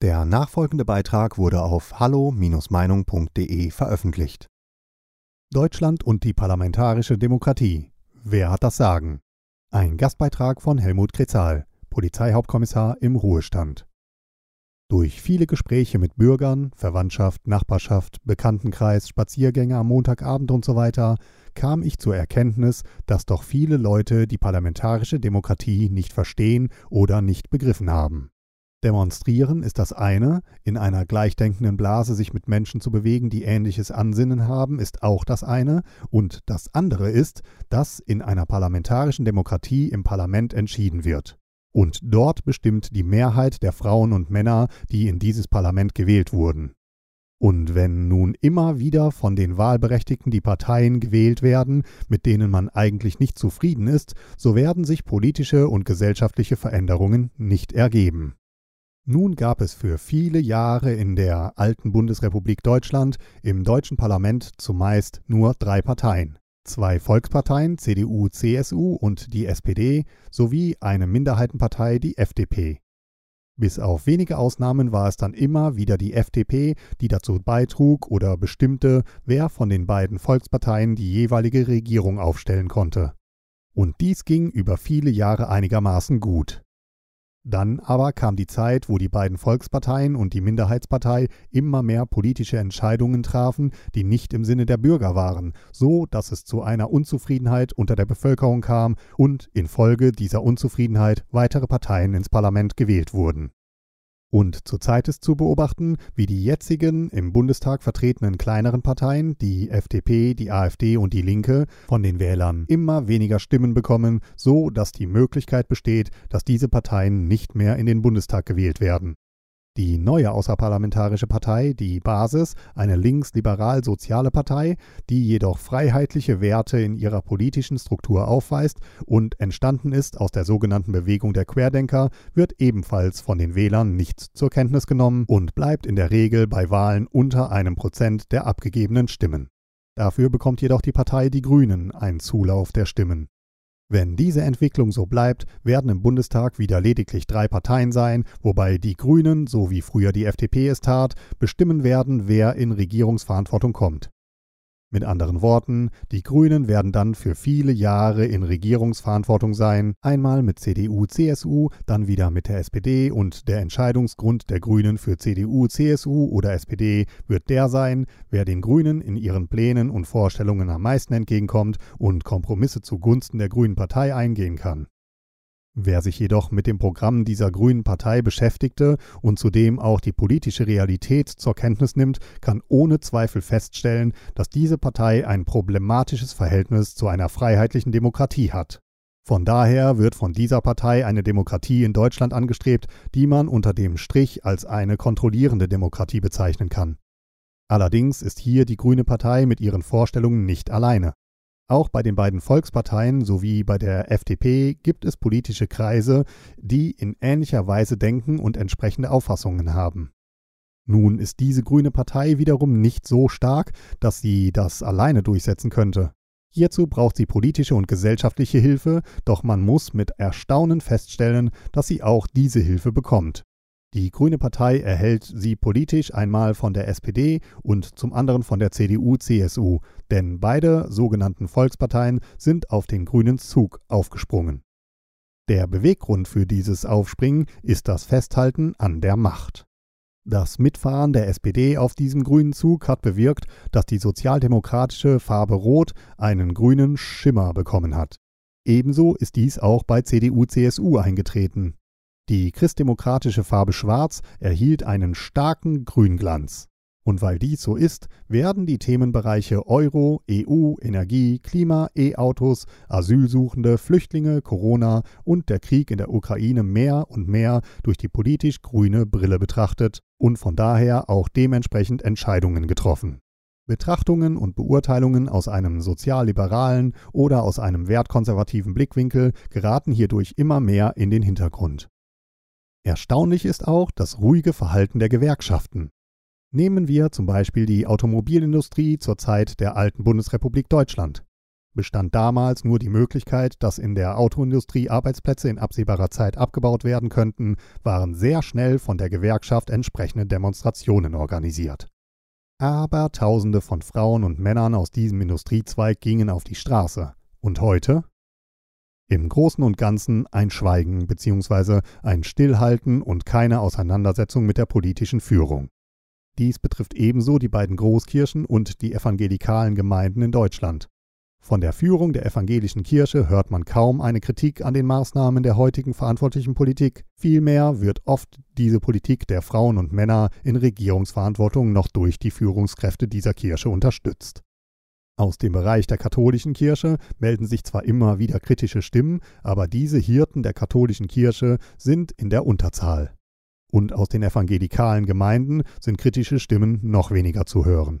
Der nachfolgende Beitrag wurde auf hallo-meinung.de veröffentlicht. Deutschland und die parlamentarische Demokratie. Wer hat das Sagen? Ein Gastbeitrag von Helmut Kretzal, Polizeihauptkommissar im Ruhestand. Durch viele Gespräche mit Bürgern, Verwandtschaft, Nachbarschaft, Bekanntenkreis, Spaziergänge am Montagabend und so kam ich zur Erkenntnis, dass doch viele Leute die parlamentarische Demokratie nicht verstehen oder nicht begriffen haben. Demonstrieren ist das eine, in einer gleichdenkenden Blase sich mit Menschen zu bewegen, die ähnliches Ansinnen haben, ist auch das eine, und das andere ist, dass in einer parlamentarischen Demokratie im Parlament entschieden wird. Und dort bestimmt die Mehrheit der Frauen und Männer, die in dieses Parlament gewählt wurden. Und wenn nun immer wieder von den Wahlberechtigten die Parteien gewählt werden, mit denen man eigentlich nicht zufrieden ist, so werden sich politische und gesellschaftliche Veränderungen nicht ergeben. Nun gab es für viele Jahre in der alten Bundesrepublik Deutschland im deutschen Parlament zumeist nur drei Parteien. Zwei Volksparteien, CDU, CSU und die SPD, sowie eine Minderheitenpartei, die FDP. Bis auf wenige Ausnahmen war es dann immer wieder die FDP, die dazu beitrug oder bestimmte, wer von den beiden Volksparteien die jeweilige Regierung aufstellen konnte. Und dies ging über viele Jahre einigermaßen gut. Dann aber kam die Zeit, wo die beiden Volksparteien und die Minderheitspartei immer mehr politische Entscheidungen trafen, die nicht im Sinne der Bürger waren, so dass es zu einer Unzufriedenheit unter der Bevölkerung kam und infolge dieser Unzufriedenheit weitere Parteien ins Parlament gewählt wurden. Und zurzeit ist zu beobachten, wie die jetzigen im Bundestag vertretenen kleineren Parteien, die FDP, die AfD und die Linke, von den Wählern immer weniger Stimmen bekommen, so dass die Möglichkeit besteht, dass diese Parteien nicht mehr in den Bundestag gewählt werden. Die neue außerparlamentarische Partei, die Basis, eine linksliberal-soziale Partei, die jedoch freiheitliche Werte in ihrer politischen Struktur aufweist und entstanden ist aus der sogenannten Bewegung der Querdenker, wird ebenfalls von den Wählern nicht zur Kenntnis genommen und bleibt in der Regel bei Wahlen unter einem Prozent der abgegebenen Stimmen. Dafür bekommt jedoch die Partei Die Grünen einen Zulauf der Stimmen. Wenn diese Entwicklung so bleibt, werden im Bundestag wieder lediglich drei Parteien sein, wobei die Grünen, so wie früher die FDP es tat, bestimmen werden, wer in Regierungsverantwortung kommt. Mit anderen Worten, die Grünen werden dann für viele Jahre in Regierungsverantwortung sein, einmal mit CDU, CSU, dann wieder mit der SPD und der Entscheidungsgrund der Grünen für CDU, CSU oder SPD wird der sein, wer den Grünen in ihren Plänen und Vorstellungen am meisten entgegenkommt und Kompromisse zugunsten der Grünen Partei eingehen kann. Wer sich jedoch mit dem Programm dieser grünen Partei beschäftigte und zudem auch die politische Realität zur Kenntnis nimmt, kann ohne Zweifel feststellen, dass diese Partei ein problematisches Verhältnis zu einer freiheitlichen Demokratie hat. Von daher wird von dieser Partei eine Demokratie in Deutschland angestrebt, die man unter dem Strich als eine kontrollierende Demokratie bezeichnen kann. Allerdings ist hier die Grüne Partei mit ihren Vorstellungen nicht alleine. Auch bei den beiden Volksparteien sowie bei der FDP gibt es politische Kreise, die in ähnlicher Weise denken und entsprechende Auffassungen haben. Nun ist diese grüne Partei wiederum nicht so stark, dass sie das alleine durchsetzen könnte. Hierzu braucht sie politische und gesellschaftliche Hilfe, doch man muss mit Erstaunen feststellen, dass sie auch diese Hilfe bekommt. Die Grüne Partei erhält sie politisch einmal von der SPD und zum anderen von der CDU-CSU, denn beide sogenannten Volksparteien sind auf den grünen Zug aufgesprungen. Der Beweggrund für dieses Aufspringen ist das Festhalten an der Macht. Das Mitfahren der SPD auf diesem grünen Zug hat bewirkt, dass die sozialdemokratische Farbe Rot einen grünen Schimmer bekommen hat. Ebenso ist dies auch bei CDU-CSU eingetreten. Die christdemokratische Farbe Schwarz erhielt einen starken Grünglanz. Und weil dies so ist, werden die Themenbereiche Euro, EU, Energie, Klima, E-Autos, Asylsuchende, Flüchtlinge, Corona und der Krieg in der Ukraine mehr und mehr durch die politisch grüne Brille betrachtet und von daher auch dementsprechend Entscheidungen getroffen. Betrachtungen und Beurteilungen aus einem sozialliberalen oder aus einem wertkonservativen Blickwinkel geraten hierdurch immer mehr in den Hintergrund. Erstaunlich ist auch das ruhige Verhalten der Gewerkschaften. Nehmen wir zum Beispiel die Automobilindustrie zur Zeit der alten Bundesrepublik Deutschland. bestand damals nur die Möglichkeit, dass in der Autoindustrie Arbeitsplätze in absehbarer Zeit abgebaut werden könnten, waren sehr schnell von der Gewerkschaft entsprechende Demonstrationen organisiert. Aber Tausende von Frauen und Männern aus diesem Industriezweig gingen auf die Straße. Und heute? Im Großen und Ganzen ein Schweigen bzw. ein Stillhalten und keine Auseinandersetzung mit der politischen Führung. Dies betrifft ebenso die beiden Großkirchen und die evangelikalen Gemeinden in Deutschland. Von der Führung der evangelischen Kirche hört man kaum eine Kritik an den Maßnahmen der heutigen verantwortlichen Politik, vielmehr wird oft diese Politik der Frauen und Männer in Regierungsverantwortung noch durch die Führungskräfte dieser Kirche unterstützt. Aus dem Bereich der katholischen Kirche melden sich zwar immer wieder kritische Stimmen, aber diese Hirten der katholischen Kirche sind in der Unterzahl. Und aus den evangelikalen Gemeinden sind kritische Stimmen noch weniger zu hören.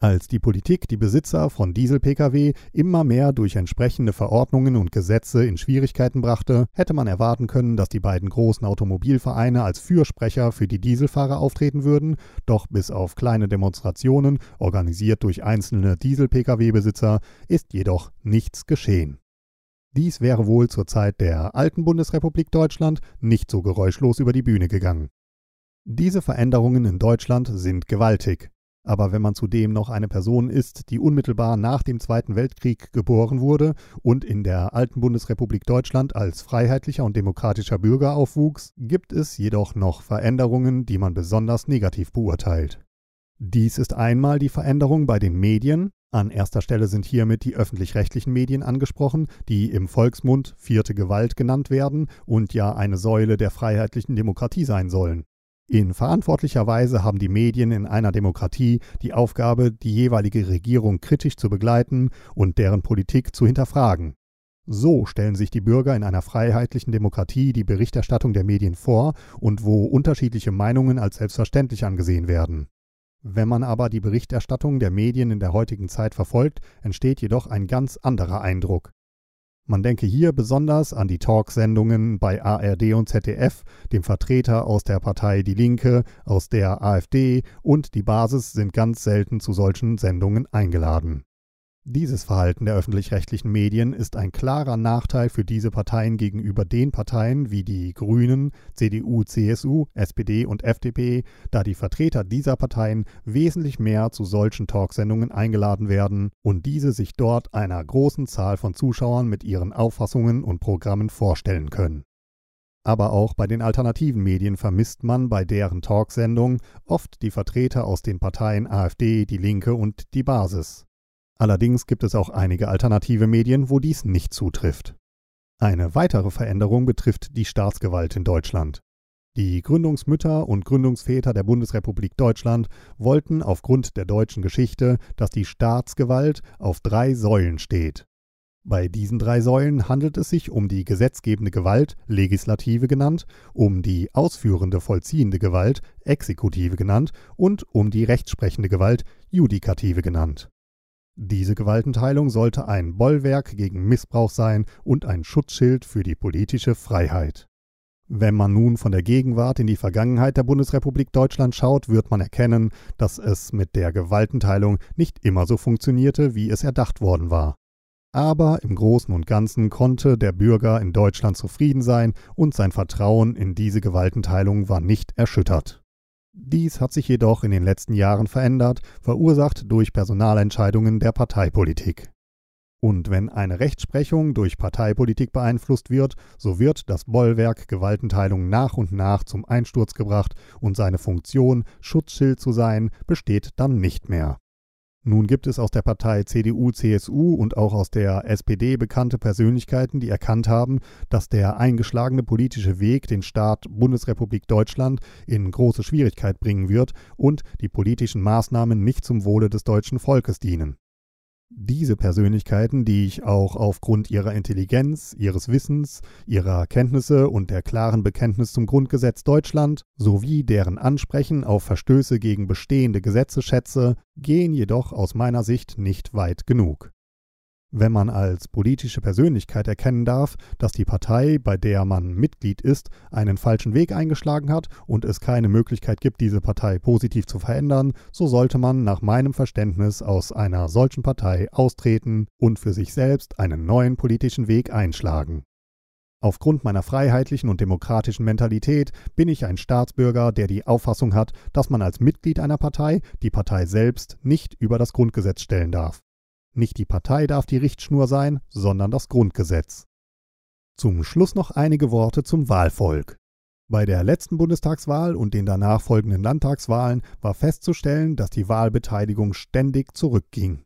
Als die Politik die Besitzer von Diesel-Pkw immer mehr durch entsprechende Verordnungen und Gesetze in Schwierigkeiten brachte, hätte man erwarten können, dass die beiden großen Automobilvereine als Fürsprecher für die Dieselfahrer auftreten würden, doch bis auf kleine Demonstrationen, organisiert durch einzelne Diesel-Pkw-Besitzer, ist jedoch nichts geschehen. Dies wäre wohl zur Zeit der alten Bundesrepublik Deutschland nicht so geräuschlos über die Bühne gegangen. Diese Veränderungen in Deutschland sind gewaltig, aber wenn man zudem noch eine Person ist, die unmittelbar nach dem Zweiten Weltkrieg geboren wurde und in der alten Bundesrepublik Deutschland als freiheitlicher und demokratischer Bürger aufwuchs, gibt es jedoch noch Veränderungen, die man besonders negativ beurteilt. Dies ist einmal die Veränderung bei den Medien, an erster Stelle sind hiermit die öffentlich-rechtlichen Medien angesprochen, die im Volksmund vierte Gewalt genannt werden und ja eine Säule der freiheitlichen Demokratie sein sollen. In verantwortlicher Weise haben die Medien in einer Demokratie die Aufgabe, die jeweilige Regierung kritisch zu begleiten und deren Politik zu hinterfragen. So stellen sich die Bürger in einer freiheitlichen Demokratie die Berichterstattung der Medien vor und wo unterschiedliche Meinungen als selbstverständlich angesehen werden. Wenn man aber die Berichterstattung der Medien in der heutigen Zeit verfolgt, entsteht jedoch ein ganz anderer Eindruck. Man denke hier besonders an die Talksendungen bei ARD und ZDF, dem Vertreter aus der Partei Die Linke, aus der AfD und die Basis sind ganz selten zu solchen Sendungen eingeladen. Dieses Verhalten der öffentlich-rechtlichen Medien ist ein klarer Nachteil für diese Parteien gegenüber den Parteien wie die Grünen, CDU, CSU, SPD und FDP, da die Vertreter dieser Parteien wesentlich mehr zu solchen Talksendungen eingeladen werden und diese sich dort einer großen Zahl von Zuschauern mit ihren Auffassungen und Programmen vorstellen können. Aber auch bei den alternativen Medien vermisst man bei deren Talksendungen oft die Vertreter aus den Parteien AfD, Die Linke und die Basis. Allerdings gibt es auch einige alternative Medien, wo dies nicht zutrifft. Eine weitere Veränderung betrifft die Staatsgewalt in Deutschland. Die Gründungsmütter und Gründungsväter der Bundesrepublik Deutschland wollten aufgrund der deutschen Geschichte, dass die Staatsgewalt auf drei Säulen steht. Bei diesen drei Säulen handelt es sich um die gesetzgebende Gewalt, Legislative genannt, um die ausführende vollziehende Gewalt, Exekutive genannt, und um die rechtsprechende Gewalt, Judikative genannt. Diese Gewaltenteilung sollte ein Bollwerk gegen Missbrauch sein und ein Schutzschild für die politische Freiheit. Wenn man nun von der Gegenwart in die Vergangenheit der Bundesrepublik Deutschland schaut, wird man erkennen, dass es mit der Gewaltenteilung nicht immer so funktionierte, wie es erdacht worden war. Aber im Großen und Ganzen konnte der Bürger in Deutschland zufrieden sein und sein Vertrauen in diese Gewaltenteilung war nicht erschüttert. Dies hat sich jedoch in den letzten Jahren verändert, verursacht durch Personalentscheidungen der Parteipolitik. Und wenn eine Rechtsprechung durch Parteipolitik beeinflusst wird, so wird das Bollwerk Gewaltenteilung nach und nach zum Einsturz gebracht und seine Funktion, Schutzschild zu sein, besteht dann nicht mehr. Nun gibt es aus der Partei CDU, CSU und auch aus der SPD bekannte Persönlichkeiten, die erkannt haben, dass der eingeschlagene politische Weg den Staat Bundesrepublik Deutschland in große Schwierigkeit bringen wird und die politischen Maßnahmen nicht zum Wohle des deutschen Volkes dienen. Diese Persönlichkeiten, die ich auch aufgrund ihrer Intelligenz, ihres Wissens, ihrer Kenntnisse und der klaren Bekenntnis zum Grundgesetz Deutschland sowie deren Ansprechen auf Verstöße gegen bestehende Gesetze schätze, gehen jedoch aus meiner Sicht nicht weit genug. Wenn man als politische Persönlichkeit erkennen darf, dass die Partei, bei der man Mitglied ist, einen falschen Weg eingeschlagen hat und es keine Möglichkeit gibt, diese Partei positiv zu verändern, so sollte man nach meinem Verständnis aus einer solchen Partei austreten und für sich selbst einen neuen politischen Weg einschlagen. Aufgrund meiner freiheitlichen und demokratischen Mentalität bin ich ein Staatsbürger, der die Auffassung hat, dass man als Mitglied einer Partei die Partei selbst nicht über das Grundgesetz stellen darf. Nicht die Partei darf die Richtschnur sein, sondern das Grundgesetz. Zum Schluss noch einige Worte zum Wahlvolk. Bei der letzten Bundestagswahl und den danach folgenden Landtagswahlen war festzustellen, dass die Wahlbeteiligung ständig zurückging.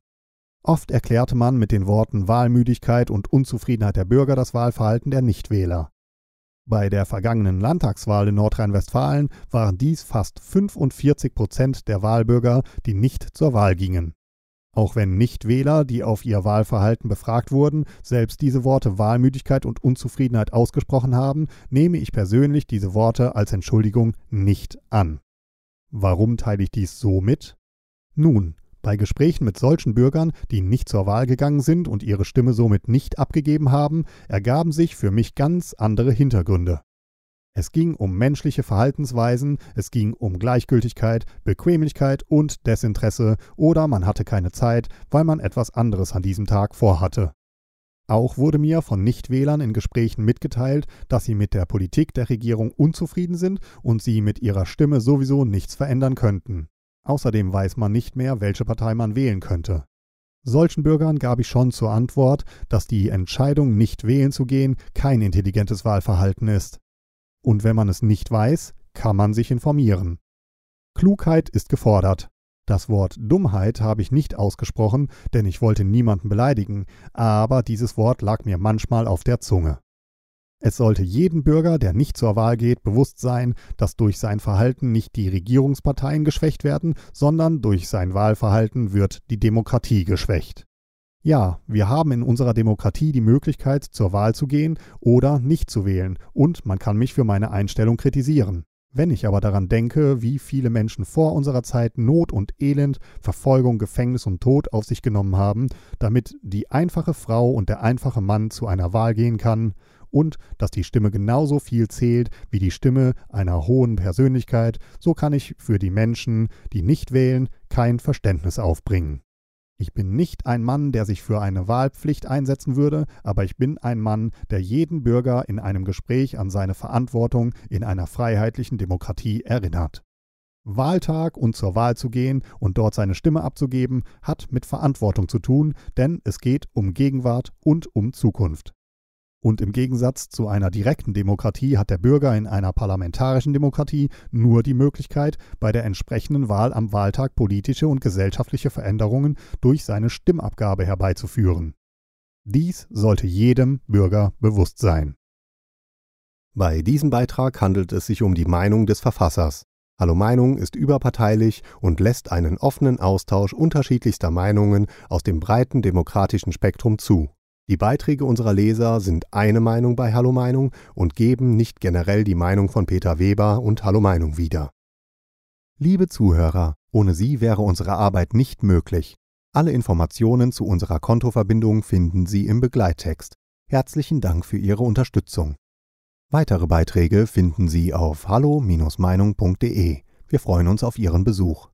Oft erklärte man mit den Worten Wahlmüdigkeit und Unzufriedenheit der Bürger das Wahlverhalten der Nichtwähler. Bei der vergangenen Landtagswahl in Nordrhein-Westfalen waren dies fast 45 Prozent der Wahlbürger, die nicht zur Wahl gingen. Auch wenn Nichtwähler, die auf ihr Wahlverhalten befragt wurden, selbst diese Worte Wahlmüdigkeit und Unzufriedenheit ausgesprochen haben, nehme ich persönlich diese Worte als Entschuldigung nicht an. Warum teile ich dies so mit? Nun, bei Gesprächen mit solchen Bürgern, die nicht zur Wahl gegangen sind und ihre Stimme somit nicht abgegeben haben, ergaben sich für mich ganz andere Hintergründe. Es ging um menschliche Verhaltensweisen, es ging um Gleichgültigkeit, Bequemlichkeit und Desinteresse oder man hatte keine Zeit, weil man etwas anderes an diesem Tag vorhatte. Auch wurde mir von Nichtwählern in Gesprächen mitgeteilt, dass sie mit der Politik der Regierung unzufrieden sind und sie mit ihrer Stimme sowieso nichts verändern könnten. Außerdem weiß man nicht mehr, welche Partei man wählen könnte. Solchen Bürgern gab ich schon zur Antwort, dass die Entscheidung, nicht wählen zu gehen, kein intelligentes Wahlverhalten ist. Und wenn man es nicht weiß, kann man sich informieren. Klugheit ist gefordert. Das Wort Dummheit habe ich nicht ausgesprochen, denn ich wollte niemanden beleidigen, aber dieses Wort lag mir manchmal auf der Zunge. Es sollte jedem Bürger, der nicht zur Wahl geht, bewusst sein, dass durch sein Verhalten nicht die Regierungsparteien geschwächt werden, sondern durch sein Wahlverhalten wird die Demokratie geschwächt. Ja, wir haben in unserer Demokratie die Möglichkeit, zur Wahl zu gehen oder nicht zu wählen, und man kann mich für meine Einstellung kritisieren. Wenn ich aber daran denke, wie viele Menschen vor unserer Zeit Not und Elend, Verfolgung, Gefängnis und Tod auf sich genommen haben, damit die einfache Frau und der einfache Mann zu einer Wahl gehen kann, und dass die Stimme genauso viel zählt wie die Stimme einer hohen Persönlichkeit, so kann ich für die Menschen, die nicht wählen, kein Verständnis aufbringen. Ich bin nicht ein Mann, der sich für eine Wahlpflicht einsetzen würde, aber ich bin ein Mann, der jeden Bürger in einem Gespräch an seine Verantwortung in einer freiheitlichen Demokratie erinnert. Wahltag und zur Wahl zu gehen und dort seine Stimme abzugeben, hat mit Verantwortung zu tun, denn es geht um Gegenwart und um Zukunft. Und im Gegensatz zu einer direkten Demokratie hat der Bürger in einer parlamentarischen Demokratie nur die Möglichkeit, bei der entsprechenden Wahl am Wahltag politische und gesellschaftliche Veränderungen durch seine Stimmabgabe herbeizuführen. Dies sollte jedem Bürger bewusst sein. Bei diesem Beitrag handelt es sich um die Meinung des Verfassers. Hallo Meinung ist überparteilich und lässt einen offenen Austausch unterschiedlichster Meinungen aus dem breiten demokratischen Spektrum zu. Die Beiträge unserer Leser sind eine Meinung bei Hallo Meinung und geben nicht generell die Meinung von Peter Weber und Hallo Meinung wieder. Liebe Zuhörer, ohne Sie wäre unsere Arbeit nicht möglich. Alle Informationen zu unserer Kontoverbindung finden Sie im Begleittext. Herzlichen Dank für Ihre Unterstützung. Weitere Beiträge finden Sie auf hallo-meinung.de. Wir freuen uns auf Ihren Besuch.